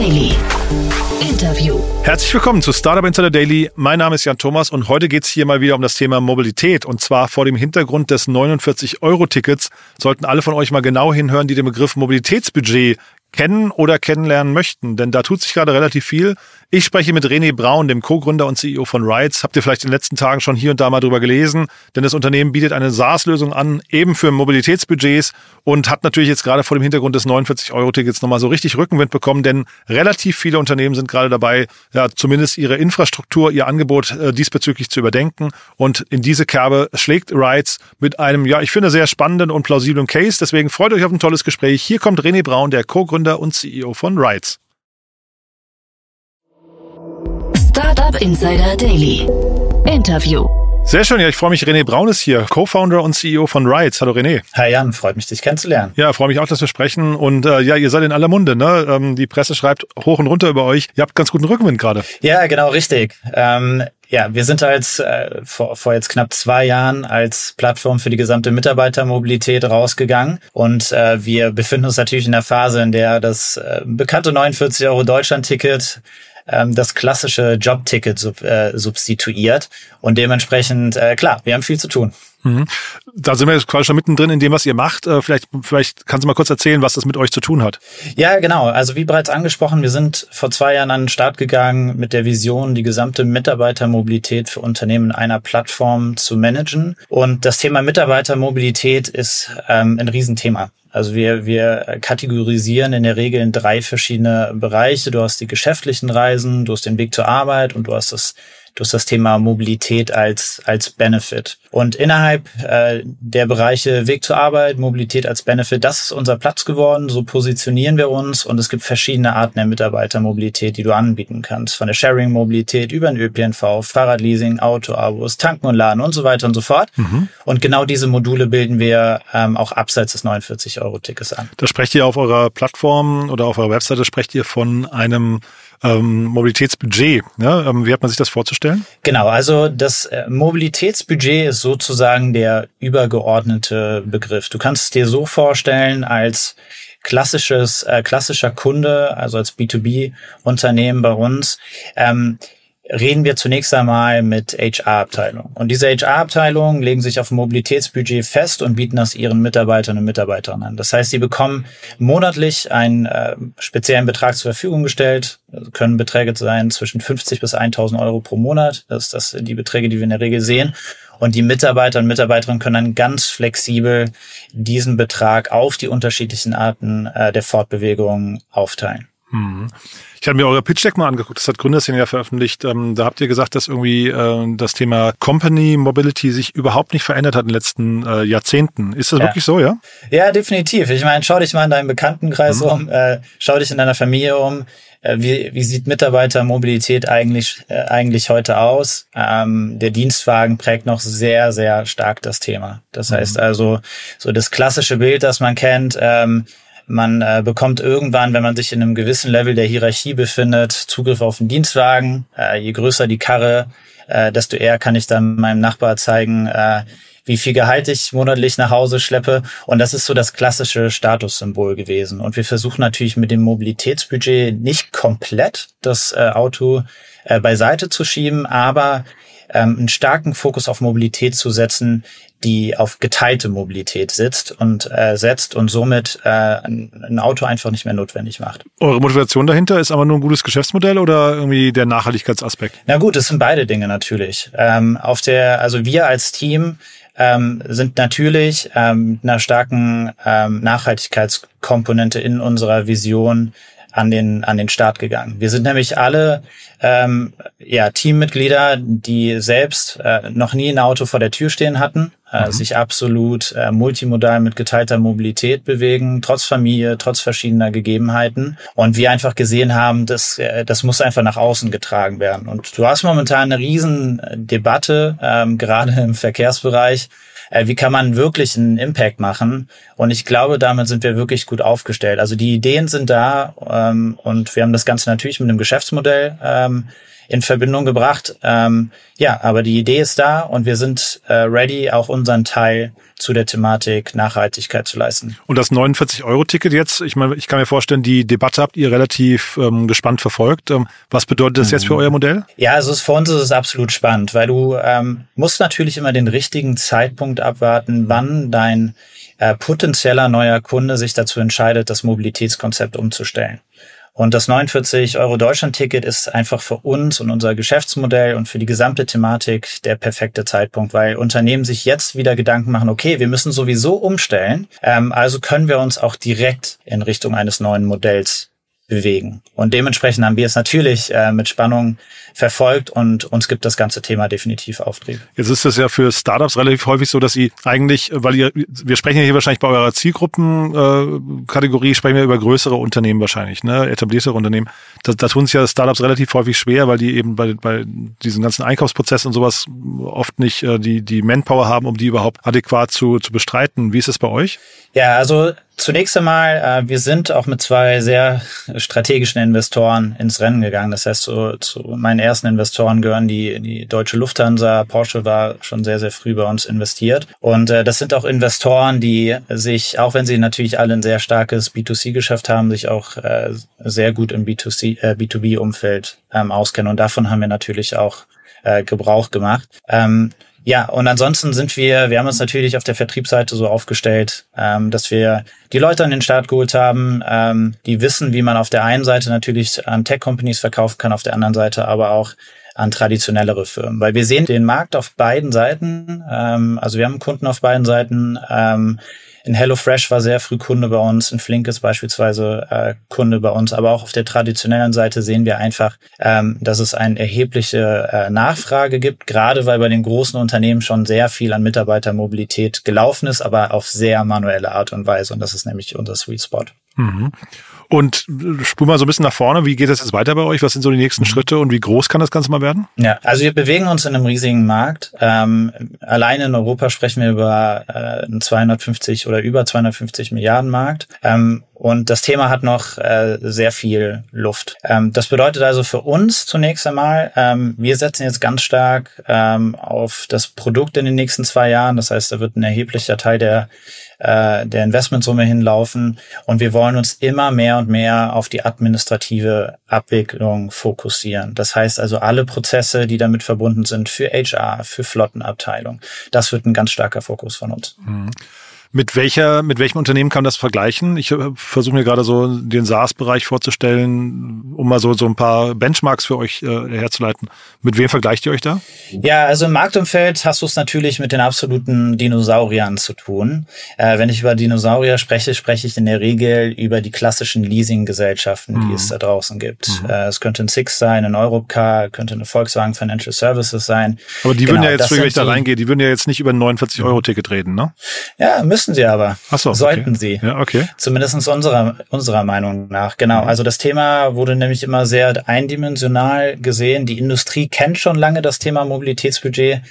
Daily. Interview. Herzlich willkommen zu Startup Insider Daily. Mein Name ist Jan Thomas und heute geht es hier mal wieder um das Thema Mobilität. Und zwar vor dem Hintergrund des 49-Euro-Tickets sollten alle von euch mal genau hinhören, die den Begriff Mobilitätsbudget kennen oder kennenlernen möchten, denn da tut sich gerade relativ viel. Ich spreche mit René Braun, dem Co-Gründer und CEO von Rides. Habt ihr vielleicht in den letzten Tagen schon hier und da mal drüber gelesen, denn das Unternehmen bietet eine SaaS-Lösung an, eben für Mobilitätsbudgets und hat natürlich jetzt gerade vor dem Hintergrund des 49-Euro-Tickets nochmal so richtig Rückenwind bekommen, denn relativ viele Unternehmen sind gerade dabei, ja, zumindest ihre Infrastruktur, ihr Angebot äh, diesbezüglich zu überdenken und in diese Kerbe schlägt Rides mit einem, ja, ich finde, sehr spannenden und plausiblen Case. Deswegen freut euch auf ein tolles Gespräch. Hier kommt René Braun, der Co-Gründer und CEO von Rides. Startup Insider Daily. Interview. Sehr schön, ja, ich freue mich. René Braun ist hier, Co-Founder und CEO von Rides. Hallo René. Hi Jan, freut mich, dich kennenzulernen. Ja, freue mich auch, dass wir sprechen. Und äh, ja, ihr seid in aller Munde, ne? Ähm, die Presse schreibt hoch und runter über euch. Ihr habt ganz guten Rückenwind gerade. Ja, genau, richtig. Ähm, ja, wir sind als äh, vor, vor jetzt knapp zwei Jahren als Plattform für die gesamte Mitarbeitermobilität rausgegangen und äh, wir befinden uns natürlich in der Phase, in der das äh, bekannte 49 Euro Deutschland-Ticket ähm, das klassische Jobticket sub, äh, substituiert. Und dementsprechend, äh, klar, wir haben viel zu tun. Mhm. Da sind wir jetzt quasi schon mittendrin in dem, was ihr macht. Äh, vielleicht, vielleicht kannst du mal kurz erzählen, was das mit euch zu tun hat. Ja, genau. Also wie bereits angesprochen, wir sind vor zwei Jahren an den Start gegangen mit der Vision, die gesamte Mitarbeitermobilität für Unternehmen in einer Plattform zu managen. Und das Thema Mitarbeitermobilität ist ähm, ein Riesenthema. Also wir, wir kategorisieren in der Regel in drei verschiedene Bereiche. Du hast die geschäftlichen Reisen, du hast den Weg zur Arbeit und du hast das Du hast das Thema Mobilität als, als Benefit. Und innerhalb äh, der Bereiche Weg zur Arbeit, Mobilität als Benefit, das ist unser Platz geworden. So positionieren wir uns. Und es gibt verschiedene Arten der Mitarbeitermobilität, die du anbieten kannst. Von der Sharing-Mobilität über den ÖPNV, Fahrradleasing, Autoabos, Tanken und Laden und so weiter und so fort. Mhm. Und genau diese Module bilden wir ähm, auch abseits des 49-Euro-Tickets an. Da sprecht ihr auf eurer Plattform oder auf eurer Webseite sprecht ihr von einem ähm, Mobilitätsbudget. Ja, ähm, wie hat man sich das vorzustellen? Genau, also das äh, Mobilitätsbudget ist sozusagen der übergeordnete Begriff. Du kannst es dir so vorstellen als klassisches, äh, klassischer Kunde, also als B2B-Unternehmen bei uns. Ähm, reden wir zunächst einmal mit HR-Abteilung. Und diese HR-Abteilungen legen sich auf ein Mobilitätsbudget fest und bieten das ihren Mitarbeitern und Mitarbeiterinnen an. Das heißt, sie bekommen monatlich einen äh, speziellen Betrag zur Verfügung gestellt, das können Beträge sein zwischen 50 bis 1000 Euro pro Monat. Das ist das, die Beträge, die wir in der Regel sehen. Und die Mitarbeiter und Mitarbeiterinnen können dann ganz flexibel diesen Betrag auf die unterschiedlichen Arten äh, der Fortbewegung aufteilen. Mhm. Ich habe mir eure Pitch Deck mal angeguckt, das hat Gründerszene ja veröffentlicht. Ähm, da habt ihr gesagt, dass irgendwie äh, das Thema Company Mobility sich überhaupt nicht verändert hat in den letzten äh, Jahrzehnten. Ist das ja. wirklich so, ja? Ja, definitiv. Ich meine, schau dich mal in deinem Bekanntenkreis mhm. um, äh, schau dich in deiner Familie um. Äh, wie, wie sieht Mitarbeitermobilität eigentlich, äh, eigentlich heute aus? Ähm, der Dienstwagen prägt noch sehr, sehr stark das Thema. Das mhm. heißt also, so das klassische Bild, das man kennt, ähm, man äh, bekommt irgendwann, wenn man sich in einem gewissen Level der Hierarchie befindet, Zugriff auf den Dienstwagen. Äh, je größer die Karre, äh, desto eher kann ich dann meinem Nachbar zeigen, äh, wie viel Gehalt ich monatlich nach Hause schleppe. Und das ist so das klassische Statussymbol gewesen. Und wir versuchen natürlich mit dem Mobilitätsbudget nicht komplett das äh, Auto äh, beiseite zu schieben, aber ähm, einen starken Fokus auf Mobilität zu setzen, die auf geteilte Mobilität sitzt und äh, setzt und somit äh, ein, Auto einfach nicht mehr notwendig macht. Eure Motivation dahinter ist aber nur ein gutes Geschäftsmodell oder irgendwie der Nachhaltigkeitsaspekt? Na gut, es sind beide Dinge natürlich. Ähm, auf der, also wir als Team ähm, sind natürlich ähm, mit einer starken ähm, Nachhaltigkeitskomponente in unserer Vision an den, an den Start gegangen. Wir sind nämlich alle ähm, ja, Teammitglieder, die selbst äh, noch nie ein Auto vor der Tür stehen hatten, äh, mhm. sich absolut äh, multimodal mit geteilter Mobilität bewegen, trotz Familie, trotz verschiedener Gegebenheiten. Und wir einfach gesehen haben, dass äh, das muss einfach nach außen getragen werden. Und du hast momentan eine riesen Debatte, ähm, gerade im Verkehrsbereich, äh, wie kann man wirklich einen Impact machen. Und ich glaube, damit sind wir wirklich gut aufgestellt. Also die Ideen sind da ähm, und wir haben das Ganze natürlich mit einem Geschäftsmodell ähm, in Verbindung gebracht. Ähm, ja, aber die Idee ist da und wir sind äh, ready, auch unseren Teil zu der Thematik Nachhaltigkeit zu leisten. Und das 49-Euro-Ticket jetzt, ich meine, ich kann mir vorstellen, die Debatte habt ihr relativ ähm, gespannt verfolgt. Ähm, was bedeutet das jetzt für euer Modell? Ja, also für uns ist es absolut spannend, weil du ähm, musst natürlich immer den richtigen Zeitpunkt abwarten, wann dein äh, potenzieller neuer Kunde sich dazu entscheidet, das Mobilitätskonzept umzustellen. Und das 49 Euro Deutschland-Ticket ist einfach für uns und unser Geschäftsmodell und für die gesamte Thematik der perfekte Zeitpunkt, weil Unternehmen sich jetzt wieder Gedanken machen, okay, wir müssen sowieso umstellen, ähm, also können wir uns auch direkt in Richtung eines neuen Modells bewegen. Und dementsprechend haben wir es natürlich äh, mit Spannung verfolgt und uns gibt das ganze Thema definitiv Auftrieb. Jetzt ist es ja für Startups relativ häufig so, dass sie eigentlich, weil ihr, wir sprechen ja hier wahrscheinlich bei eurer Zielgruppenkategorie, äh, sprechen wir über größere Unternehmen wahrscheinlich, ne, etabliertere Unternehmen. Da, da tun sich ja Startups relativ häufig schwer, weil die eben bei, bei diesen ganzen Einkaufsprozessen und sowas oft nicht äh, die, die Manpower haben, um die überhaupt adäquat zu, zu bestreiten. Wie ist es bei euch? Ja, also Zunächst einmal, äh, wir sind auch mit zwei sehr strategischen Investoren ins Rennen gegangen. Das heißt, zu, zu meinen ersten Investoren gehören die, die deutsche Lufthansa. Porsche war schon sehr, sehr früh bei uns investiert. Und äh, das sind auch Investoren, die sich, auch wenn sie natürlich alle ein sehr starkes B2C-Geschäft haben, sich auch äh, sehr gut im B2C, äh, B2B-Umfeld ähm, auskennen. Und davon haben wir natürlich auch äh, Gebrauch gemacht. Ähm, ja, und ansonsten sind wir, wir haben uns natürlich auf der Vertriebsseite so aufgestellt, ähm, dass wir die Leute an den Start geholt haben, ähm, die wissen, wie man auf der einen Seite natürlich an Tech-Companies verkaufen kann, auf der anderen Seite aber auch an traditionellere Firmen. Weil wir sehen den Markt auf beiden Seiten, ähm, also wir haben Kunden auf beiden Seiten, ähm, in HelloFresh war sehr früh Kunde bei uns, in Flink ist beispielsweise äh, Kunde bei uns, aber auch auf der traditionellen Seite sehen wir einfach, ähm, dass es eine erhebliche äh, Nachfrage gibt, gerade weil bei den großen Unternehmen schon sehr viel an Mitarbeitermobilität gelaufen ist, aber auf sehr manuelle Art und Weise. Und das ist nämlich unser Sweet Spot. Mhm. Und spul mal so ein bisschen nach vorne. Wie geht das jetzt weiter bei euch? Was sind so die nächsten mhm. Schritte und wie groß kann das Ganze mal werden? Ja, also wir bewegen uns in einem riesigen Markt. Ähm, alleine in Europa sprechen wir über äh, einen 250 oder über 250 Milliarden Markt. Ähm, und das Thema hat noch äh, sehr viel Luft. Ähm, das bedeutet also für uns zunächst einmal, ähm, wir setzen jetzt ganz stark ähm, auf das Produkt in den nächsten zwei Jahren. Das heißt, da wird ein erheblicher Teil der äh, der Investmentsumme hinlaufen. Und wir wollen uns immer mehr und mehr auf die administrative Abwicklung fokussieren. Das heißt also alle Prozesse, die damit verbunden sind für HR, für Flottenabteilung. Das wird ein ganz starker Fokus von uns. Mhm. Mit welcher, mit welchem Unternehmen kann man das vergleichen? Ich äh, versuche mir gerade so den SaaS-Bereich vorzustellen, um mal so, so ein paar Benchmarks für euch äh, herzuleiten. Mit wem vergleicht ihr euch da? Ja, also im Marktumfeld hast du es natürlich mit den absoluten Dinosauriern zu tun. Äh, wenn ich über Dinosaurier spreche, spreche ich in der Regel über die klassischen Leasing-Gesellschaften, mhm. die es da draußen gibt. Mhm. Äh, es könnte ein Six sein, ein Europcar, könnte eine Volkswagen Financial Services sein. Aber die genau, würden ja jetzt, wenn ich da reingehe, die würden ja jetzt nicht über ein 49-Euro-Ticket reden, ne? Ja, müssen müssen sie aber. Ach so, Sollten okay. sie. Ja, okay. Zumindest unserer, unserer Meinung nach. Genau. Mhm. Also das Thema wurde nämlich immer sehr eindimensional gesehen. Die Industrie kennt schon lange das Thema Mobilitätsbudget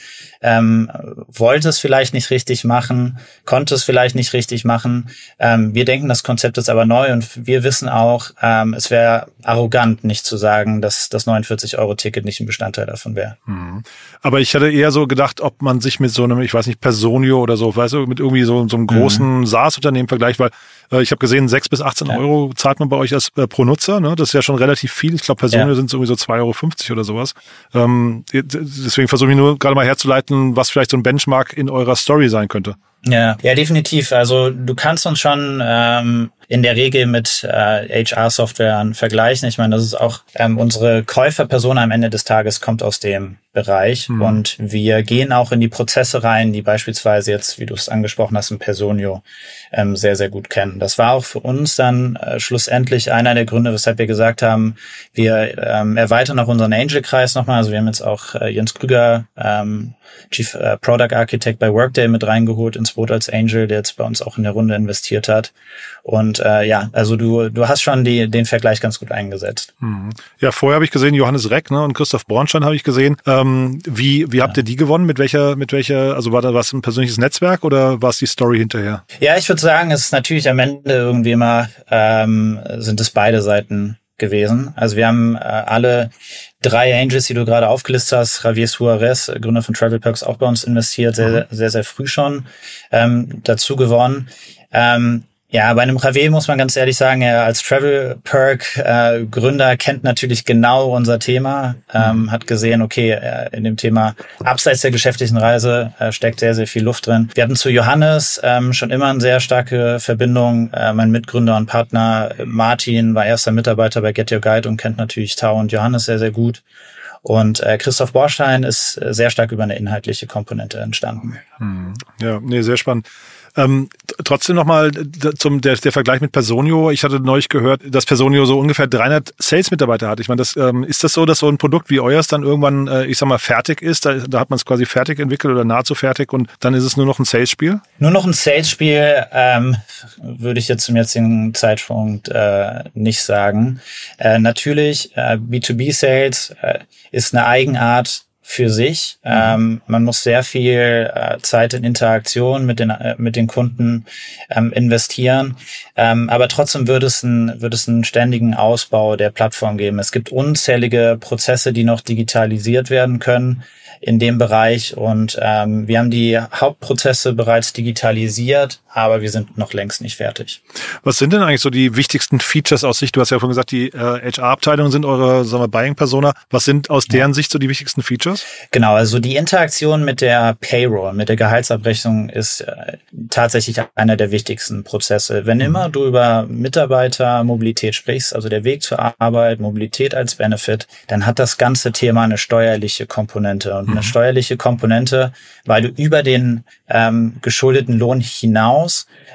ähm, wollte es vielleicht nicht richtig machen, konnte es vielleicht nicht richtig machen. Ähm, wir denken, das Konzept ist aber neu und wir wissen auch, ähm, es wäre arrogant, nicht zu sagen, dass das 49-Euro-Ticket nicht ein Bestandteil davon wäre. Mhm. Aber ich hätte eher so gedacht, ob man sich mit so einem, ich weiß nicht, Personio oder so, weißt du, mit irgendwie so, so einem großen mhm. SaaS-Unternehmen vergleicht, weil äh, ich habe gesehen, 6 bis 18 ja. Euro zahlt man bei euch als äh, pro Nutzer. Ne? Das ist ja schon relativ viel. Ich glaube, Personen ja. sind irgendwie so 2,50 Euro oder sowas. Ähm, deswegen versuche ich nur gerade mal herzuleiten, was vielleicht so ein Benchmark in eurer Story sein könnte. Ja, ja, definitiv. Also du kannst uns schon ähm, in der Regel mit äh, HR-Software vergleichen. Ich meine, das ist auch ähm, unsere Käuferperson am Ende des Tages kommt aus dem Bereich mhm. und wir gehen auch in die Prozesse rein, die beispielsweise jetzt, wie du es angesprochen hast, im Personio ähm, sehr, sehr gut kennen. Das war auch für uns dann äh, schlussendlich einer der Gründe, weshalb wir gesagt haben, wir ähm, erweitern auch unseren Angel-Kreis nochmal. Also wir haben jetzt auch äh, Jens Krüger, ähm, Chief äh, Product Architect bei Workday mit reingeholt ins Boot als Angel, der jetzt bei uns auch in der Runde investiert hat. Und äh, ja, also du, du hast schon die, den Vergleich ganz gut eingesetzt. Mhm. Ja, vorher habe ich gesehen, Johannes Reck ne, und Christoph Bornstein habe ich gesehen. Ähm, wie wie habt ihr die gewonnen? Mit welcher, mit welcher, also war da was ein persönliches Netzwerk oder war es die Story hinterher? Ja, ich würde sagen, es ist natürlich am Ende irgendwie immer, ähm, sind es beide Seiten gewesen. Also wir haben äh, alle drei Angels, die du gerade aufgelistet hast, Javier Suarez, Gründer von Travel Perks, auch bei uns investiert, sehr, sehr, sehr, sehr früh schon ähm, dazu gewonnen. Ähm, ja, bei einem Rave muss man ganz ehrlich sagen, er als Travel Perk äh, Gründer kennt natürlich genau unser Thema, ähm, hat gesehen, okay, äh, in dem Thema abseits der geschäftlichen Reise äh, steckt sehr, sehr viel Luft drin. Wir hatten zu Johannes ähm, schon immer eine sehr starke Verbindung. Äh, mein Mitgründer und Partner Martin war erster Mitarbeiter bei Get Your Guide und kennt natürlich Tau und Johannes sehr, sehr gut. Und äh, Christoph Borstein ist äh, sehr stark über eine inhaltliche Komponente entstanden. Hm. Ja, nee, sehr spannend. Ähm, trotzdem nochmal zum der, der Vergleich mit Personio. Ich hatte neulich gehört, dass Personio so ungefähr 300 Sales-Mitarbeiter hat. Ich meine, das, ähm, ist das so, dass so ein Produkt wie euers dann irgendwann, äh, ich sag mal, fertig ist? Da, da hat man es quasi fertig entwickelt oder nahezu fertig und dann ist es nur noch ein Sales-Spiel? Nur noch ein Sales-Spiel ähm, würde ich jetzt zum jetzigen Zeitpunkt äh, nicht sagen. Äh, natürlich, äh, B2B-Sales äh, ist eine Eigenart für sich. Mhm. Ähm, man muss sehr viel äh, Zeit in Interaktion mit den äh, mit den Kunden ähm, investieren, ähm, aber trotzdem wird es ein wird es einen ständigen Ausbau der Plattform geben. Es gibt unzählige Prozesse, die noch digitalisiert werden können in dem Bereich. Und ähm, wir haben die Hauptprozesse bereits digitalisiert, aber wir sind noch längst nicht fertig. Was sind denn eigentlich so die wichtigsten Features aus Sicht? Du hast ja vorhin gesagt, die äh, HR-Abteilungen sind eure sagen wir, Buying-Persona. Was sind aus deren ja. Sicht so die wichtigsten Features? Genau, also die Interaktion mit der Payroll, mit der Gehaltsabrechnung ist äh, tatsächlich einer der wichtigsten Prozesse. Wenn mhm. immer du über Mitarbeitermobilität sprichst, also der Weg zur Arbeit, Mobilität als Benefit, dann hat das ganze Thema eine steuerliche Komponente. Und eine mhm. steuerliche Komponente, weil du über den ähm, geschuldeten Lohn hinaus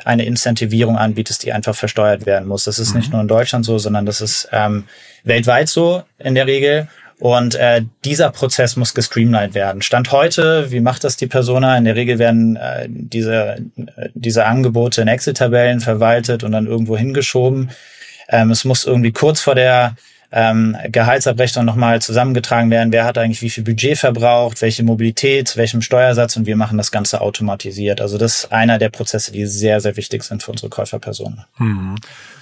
eine Incentivierung anbietest, die einfach versteuert werden muss. Das ist mhm. nicht nur in Deutschland so, sondern das ist ähm, weltweit so in der Regel. Und äh, dieser Prozess muss gestreamlined werden. Stand heute, wie macht das die Persona? In der Regel werden äh, diese, diese Angebote in Excel-Tabellen verwaltet und dann irgendwo hingeschoben. Ähm, es muss irgendwie kurz vor der ähm, Gehaltsabrechnung nochmal zusammengetragen werden, wer hat eigentlich wie viel Budget verbraucht, welche Mobilität, welchem Steuersatz und wir machen das Ganze automatisiert. Also das ist einer der Prozesse, die sehr, sehr wichtig sind für unsere Käuferpersonen. Mhm.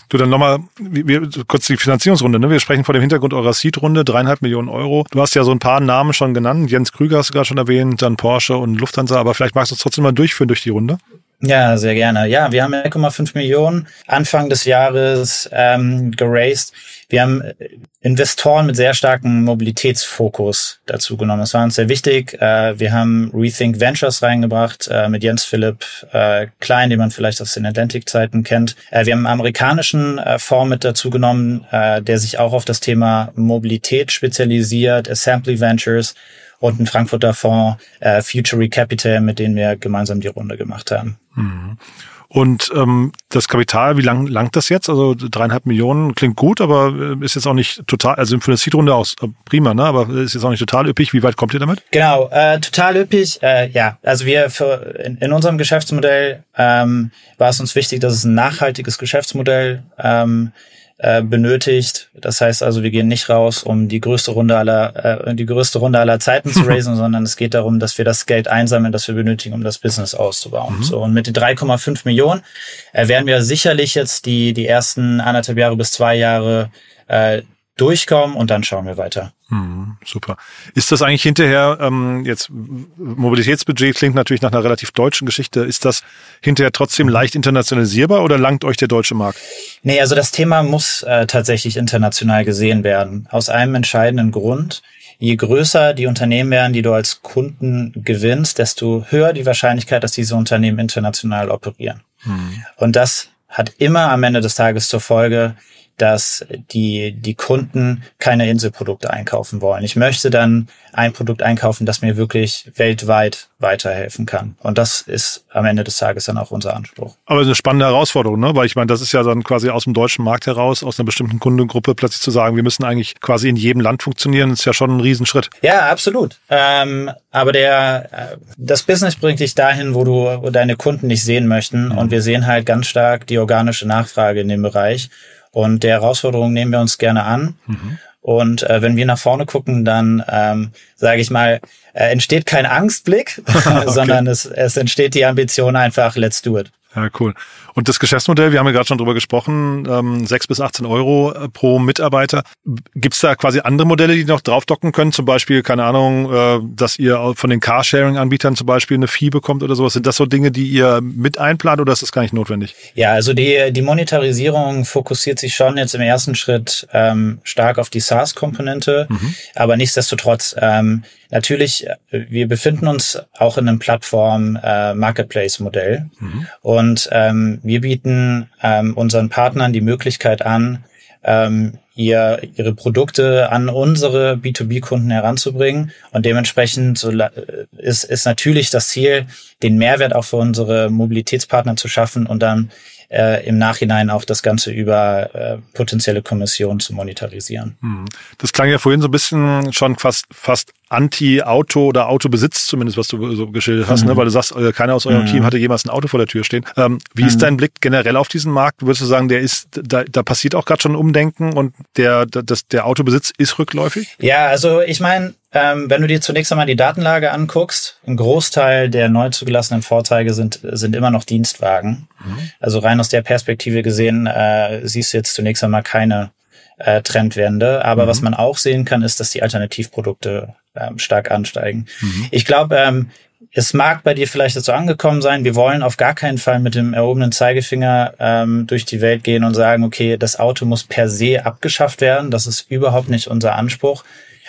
Du dann nochmal, wir, kurz die Finanzierungsrunde, ne? Wir sprechen vor dem Hintergrund eurer Seed-Runde, dreieinhalb Millionen Euro. Du hast ja so ein paar Namen schon genannt. Jens Krüger hast du gerade schon erwähnt, dann Porsche und Lufthansa, aber vielleicht magst du es trotzdem mal durchführen durch die Runde. Ja, sehr gerne. Ja, wir haben 1,5 Millionen Anfang des Jahres ähm, geraced. Wir haben äh, Investoren mit sehr starkem Mobilitätsfokus dazu genommen. Das war uns sehr wichtig. Äh, wir haben Rethink Ventures reingebracht äh, mit Jens Philipp Klein, den man vielleicht aus den Atlantic-Zeiten kennt. Wir haben einen amerikanischen Fonds mit dazu genommen, der sich auch auf das Thema Mobilität spezialisiert, Assembly Ventures und ein Frankfurter Fonds, Future Capital, mit denen wir gemeinsam die Runde gemacht haben. Mhm. Und ähm, das Kapital, wie lang langt das jetzt? Also dreieinhalb Millionen klingt gut, aber äh, ist jetzt auch nicht total, also für eine Seed-Runde auch äh, prima, ne? Aber ist jetzt auch nicht total üppig. Wie weit kommt ihr damit? Genau, äh, total üppig. Äh, ja, also wir für in, in unserem Geschäftsmodell ähm, war es uns wichtig, dass es ein nachhaltiges Geschäftsmodell ähm, äh, benötigt. Das heißt also, wir gehen nicht raus, um die größte Runde aller, äh, die größte Runde aller Zeiten zu raisen, sondern es geht darum, dass wir das Geld einsammeln, das wir benötigen, um das Business auszubauen. Mhm. So und mit den 3,5 Millionen äh, werden wir sicherlich jetzt die die ersten anderthalb Jahre bis zwei Jahre äh, durchkommen und dann schauen wir weiter. Hm, super. Ist das eigentlich hinterher, ähm, jetzt Mobilitätsbudget klingt natürlich nach einer relativ deutschen Geschichte, ist das hinterher trotzdem mhm. leicht internationalisierbar oder langt euch der deutsche Markt? Nee, also das Thema muss äh, tatsächlich international gesehen werden. Aus einem entscheidenden Grund. Je größer die Unternehmen werden, die du als Kunden gewinnst, desto höher die Wahrscheinlichkeit, dass diese Unternehmen international operieren. Hm. Und das hat immer am Ende des Tages zur Folge, dass die, die Kunden keine Inselprodukte einkaufen wollen. Ich möchte dann ein Produkt einkaufen, das mir wirklich weltweit weiterhelfen kann. Und das ist am Ende des Tages dann auch unser Anspruch. Aber es ist eine spannende Herausforderung, ne? weil ich meine, das ist ja dann quasi aus dem deutschen Markt heraus, aus einer bestimmten Kundengruppe plötzlich zu sagen, wir müssen eigentlich quasi in jedem Land funktionieren, ist ja schon ein Riesenschritt. Ja, absolut. Ähm, aber der, äh, das Business bringt dich dahin, wo du wo deine Kunden nicht sehen möchten. Mhm. Und wir sehen halt ganz stark die organische Nachfrage in dem Bereich. Und der Herausforderung nehmen wir uns gerne an. Mhm. Und äh, wenn wir nach vorne gucken, dann ähm, sage ich mal, äh, entsteht kein Angstblick, okay. sondern es, es entsteht die Ambition einfach, let's do it. Ja, cool. Und das Geschäftsmodell, wir haben ja gerade schon drüber gesprochen, ähm, 6 bis 18 Euro äh, pro Mitarbeiter. Gibt es da quasi andere Modelle, die noch draufdocken können? Zum Beispiel, keine Ahnung, äh, dass ihr von den Carsharing-Anbietern zum Beispiel eine Fee bekommt oder sowas. Sind das so Dinge, die ihr mit einplant oder ist das gar nicht notwendig? Ja, also die, die Monetarisierung fokussiert sich schon jetzt im ersten Schritt ähm, stark auf die SaaS-Komponente, mhm. aber nichtsdestotrotz ähm, Natürlich, äh, wir befinden uns auch in einem Plattform-Marketplace-Modell äh, mhm. und ähm, wir bieten ähm, unseren Partnern die Möglichkeit an, ähm, ihr, ihre Produkte an unsere B2B-Kunden heranzubringen. Und dementsprechend äh, ist, ist natürlich das Ziel, den Mehrwert auch für unsere Mobilitätspartner zu schaffen und dann äh, im Nachhinein auch das Ganze über äh, potenzielle Kommissionen zu monetarisieren. Hm. Das klang ja vorhin so ein bisschen schon fast, fast Anti-Auto oder Autobesitz zumindest, was du so geschildert hast, ne? mhm. ne? weil du sagst, äh, keiner aus eurem mhm. Team hatte jemals ein Auto vor der Tür stehen. Ähm, wie mhm. ist dein Blick generell auf diesen Markt? Würdest du sagen, der ist, da, da passiert auch gerade schon ein Umdenken und der, das, der Autobesitz ist rückläufig? Ja, also ich meine, ähm, wenn du dir zunächst einmal die Datenlage anguckst, ein Großteil der neu zugelassenen Fahrzeuge sind, sind immer noch Dienstwagen. Mhm. Also rein aus der Perspektive gesehen, äh, siehst du jetzt zunächst einmal keine äh, Trendwende. Aber mhm. was man auch sehen kann, ist, dass die Alternativprodukte ähm, stark ansteigen. Mhm. Ich glaube, ähm, es mag bei dir vielleicht dazu angekommen sein, wir wollen auf gar keinen Fall mit dem erhobenen Zeigefinger ähm, durch die Welt gehen und sagen, okay, das Auto muss per se abgeschafft werden. Das ist überhaupt nicht unser Anspruch.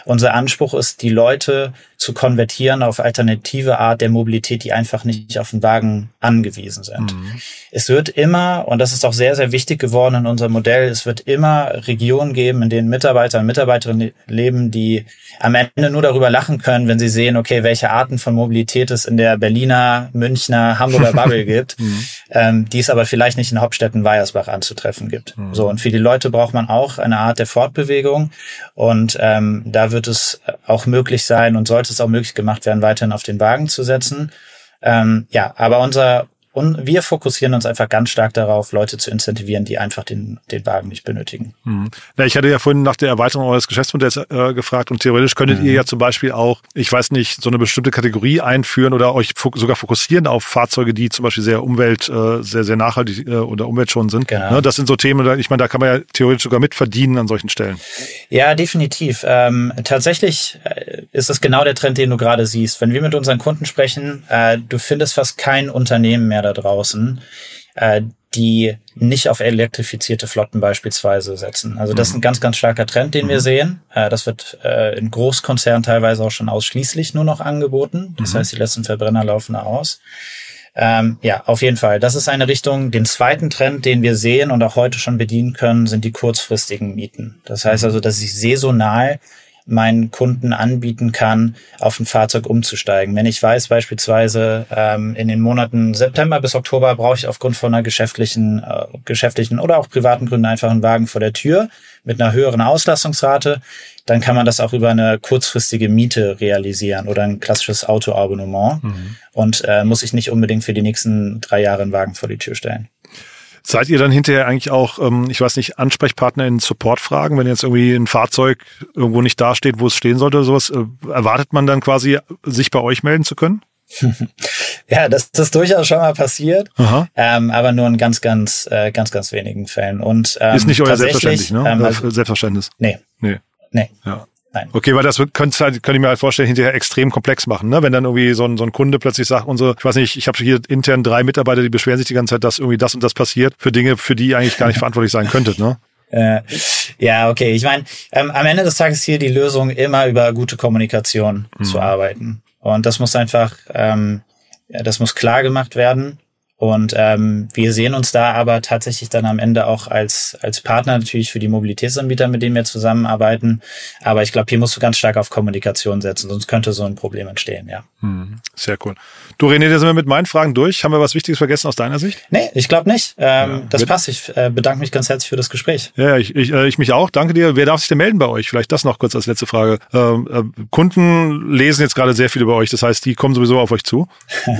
Unser Anspruch ist, die Leute zu konvertieren auf alternative Art der Mobilität, die einfach nicht auf den Wagen angewiesen sind. Mhm. Es wird immer, und das ist auch sehr, sehr wichtig geworden in unserem Modell, es wird immer Regionen geben, in denen Mitarbeiter und Mitarbeiterinnen leben, die am Ende nur darüber lachen können, wenn sie sehen, okay, welche Arten von Mobilität es in der Berliner, Münchner, Hamburger Bubble gibt, mhm. Ähm, die es aber vielleicht nicht in Hauptstädten Weiersbach anzutreffen gibt. Mhm. So, und für die Leute braucht man auch eine Art der Fortbewegung. Und ähm, da wird es auch möglich sein und sollte es auch möglich gemacht werden, weiterhin auf den Wagen zu setzen. Ähm, ja, aber unser und wir fokussieren uns einfach ganz stark darauf, Leute zu incentivieren, die einfach den, den Wagen nicht benötigen. Mhm. Ja, ich hatte ja vorhin nach der Erweiterung eures Geschäftsmodells äh, gefragt und theoretisch könntet mhm. ihr ja zum Beispiel auch, ich weiß nicht, so eine bestimmte Kategorie einführen oder euch fok sogar fokussieren auf Fahrzeuge, die zum Beispiel sehr umwelt, äh, sehr, sehr nachhaltig äh, oder umweltschonend sind. Genau. Ne, das sind so Themen, ich meine, da kann man ja theoretisch sogar mitverdienen an solchen Stellen. Ja, definitiv. Ähm, tatsächlich äh, ist das genau der Trend, den du gerade siehst. Wenn wir mit unseren Kunden sprechen, äh, du findest fast kein Unternehmen mehr da draußen, äh, die nicht auf elektrifizierte Flotten beispielsweise setzen. Also das ist ein ganz, ganz starker Trend, den wir mhm. sehen. Äh, das wird äh, in Großkonzernen teilweise auch schon ausschließlich nur noch angeboten. Das mhm. heißt, die letzten Verbrenner laufen da aus. Ähm, ja, auf jeden Fall. Das ist eine Richtung. Den zweiten Trend, den wir sehen und auch heute schon bedienen können, sind die kurzfristigen Mieten. Das heißt mhm. also, dass ich saisonal meinen Kunden anbieten kann, auf ein Fahrzeug umzusteigen. Wenn ich weiß beispielsweise ähm, in den Monaten September bis Oktober brauche ich aufgrund von einer geschäftlichen, äh, geschäftlichen oder auch privaten Gründen einfach einen Wagen vor der Tür mit einer höheren Auslastungsrate, dann kann man das auch über eine kurzfristige Miete realisieren oder ein klassisches Autoabonnement mhm. und äh, muss ich nicht unbedingt für die nächsten drei Jahre einen Wagen vor die Tür stellen. Seid ihr dann hinterher eigentlich auch, ähm, ich weiß nicht, Ansprechpartner in Supportfragen, wenn jetzt irgendwie ein Fahrzeug irgendwo nicht dasteht, wo es stehen sollte oder sowas, äh, erwartet man dann quasi, sich bei euch melden zu können? ja, das, das ist durchaus schon mal passiert, ähm, aber nur in ganz, ganz, äh, ganz, ganz wenigen Fällen. Und ähm, ist nicht euer Selbstverständnis, ne? Ähm, also, Selbstverständnis. Nee. Nee. Nee. Ja. Nein. Okay, weil das könnte, halt, könnte ich mir halt vorstellen, hinterher extrem komplex machen, ne? Wenn dann irgendwie so ein, so ein Kunde plötzlich sagt, unsere, ich weiß nicht, ich habe hier intern drei Mitarbeiter, die beschweren sich die ganze Zeit, dass irgendwie das und das passiert, für Dinge, für die ihr eigentlich gar nicht verantwortlich sein könntet, ne? Äh, ja, okay. Ich meine, ähm, am Ende des Tages hier die Lösung, immer über gute Kommunikation mhm. zu arbeiten. Und das muss einfach, ähm, das muss klar gemacht werden. Und ähm, wir sehen uns da aber tatsächlich dann am Ende auch als, als Partner natürlich für die Mobilitätsanbieter, mit denen wir zusammenarbeiten. Aber ich glaube, hier musst du ganz stark auf Kommunikation setzen, sonst könnte so ein Problem entstehen, ja. Hm, sehr cool. Du, René, da sind wir mit meinen Fragen durch. Haben wir was Wichtiges vergessen aus deiner Sicht? Nee, ich glaube nicht. Ähm, ja, das passt. Ich äh, bedanke mich ganz herzlich für das Gespräch. Ja, ich, ich, äh, ich mich auch. Danke dir. Wer darf sich denn melden bei euch? Vielleicht das noch kurz als letzte Frage. Ähm, äh, Kunden lesen jetzt gerade sehr viel über euch. Das heißt, die kommen sowieso auf euch zu.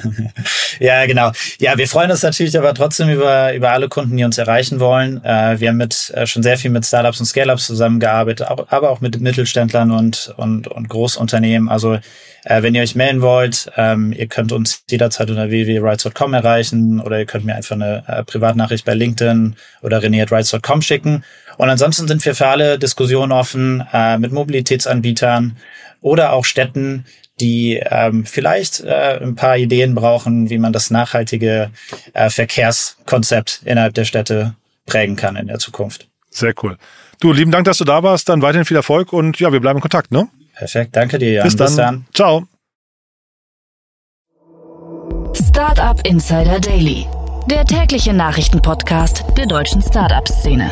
ja, genau. Ja, wir freuen uns natürlich aber trotzdem über, über alle Kunden, die uns erreichen wollen. Äh, wir haben mit, äh, schon sehr viel mit Startups und Scale-Ups zusammengearbeitet, auch, aber auch mit Mittelständlern und, und, und Großunternehmen. Also äh, wenn ihr euch melden wollt, ähm, ihr könnt uns jederzeit unter www.rights.com erreichen oder ihr könnt mir einfach eine äh, Privatnachricht bei LinkedIn oder rené.rights.com schicken. Und ansonsten sind wir für alle Diskussionen offen äh, mit Mobilitätsanbietern oder auch Städten, die ähm, vielleicht äh, ein paar Ideen brauchen, wie man das nachhaltige äh, Verkehrskonzept innerhalb der Städte prägen kann in der Zukunft. Sehr cool. Du, lieben Dank, dass du da warst. Dann weiterhin viel Erfolg und ja, wir bleiben in Kontakt, ne? Perfekt, danke dir, Jan. Bis dann. Bis dann. Ciao. Startup Insider Daily, der tägliche Nachrichtenpodcast der deutschen Startup-Szene.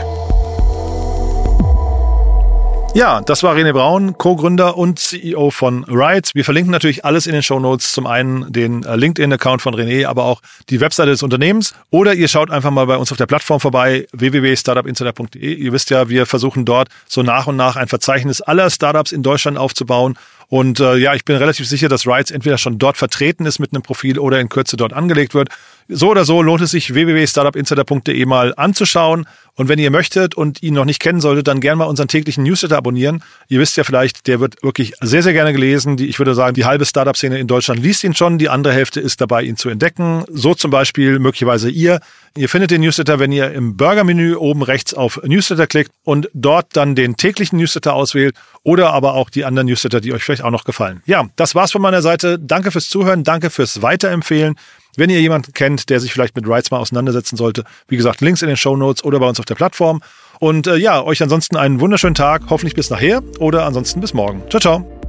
Ja, das war René Braun, Co-Gründer und CEO von Rides. Wir verlinken natürlich alles in den Show Notes. Zum einen den äh, LinkedIn-Account von René, aber auch die Webseite des Unternehmens. Oder ihr schaut einfach mal bei uns auf der Plattform vorbei, www.startupinsider.de. Ihr wisst ja, wir versuchen dort so nach und nach ein Verzeichnis aller Startups in Deutschland aufzubauen und äh, ja, ich bin relativ sicher, dass Rides entweder schon dort vertreten ist mit einem Profil oder in Kürze dort angelegt wird. So oder so lohnt es sich, www.startupinsider.de mal anzuschauen. Und wenn ihr möchtet und ihn noch nicht kennen solltet, dann gerne mal unseren täglichen Newsletter abonnieren. Ihr wisst ja vielleicht, der wird wirklich sehr, sehr gerne gelesen. Ich würde sagen, die halbe Startup-Szene in Deutschland liest ihn schon. Die andere Hälfte ist dabei, ihn zu entdecken. So zum Beispiel möglicherweise ihr. Ihr findet den Newsletter, wenn ihr im Burger-Menü oben rechts auf Newsletter klickt und dort dann den täglichen Newsletter auswählt oder aber auch die anderen Newsletter, die euch vielleicht auch noch gefallen. Ja, das war's von meiner Seite. Danke fürs Zuhören, danke fürs Weiterempfehlen. Wenn ihr jemanden kennt, der sich vielleicht mit Rights mal auseinandersetzen sollte, wie gesagt, Links in den Show Notes oder bei uns auf der Plattform. Und äh, ja, euch ansonsten einen wunderschönen Tag, hoffentlich bis nachher oder ansonsten bis morgen. Ciao, ciao.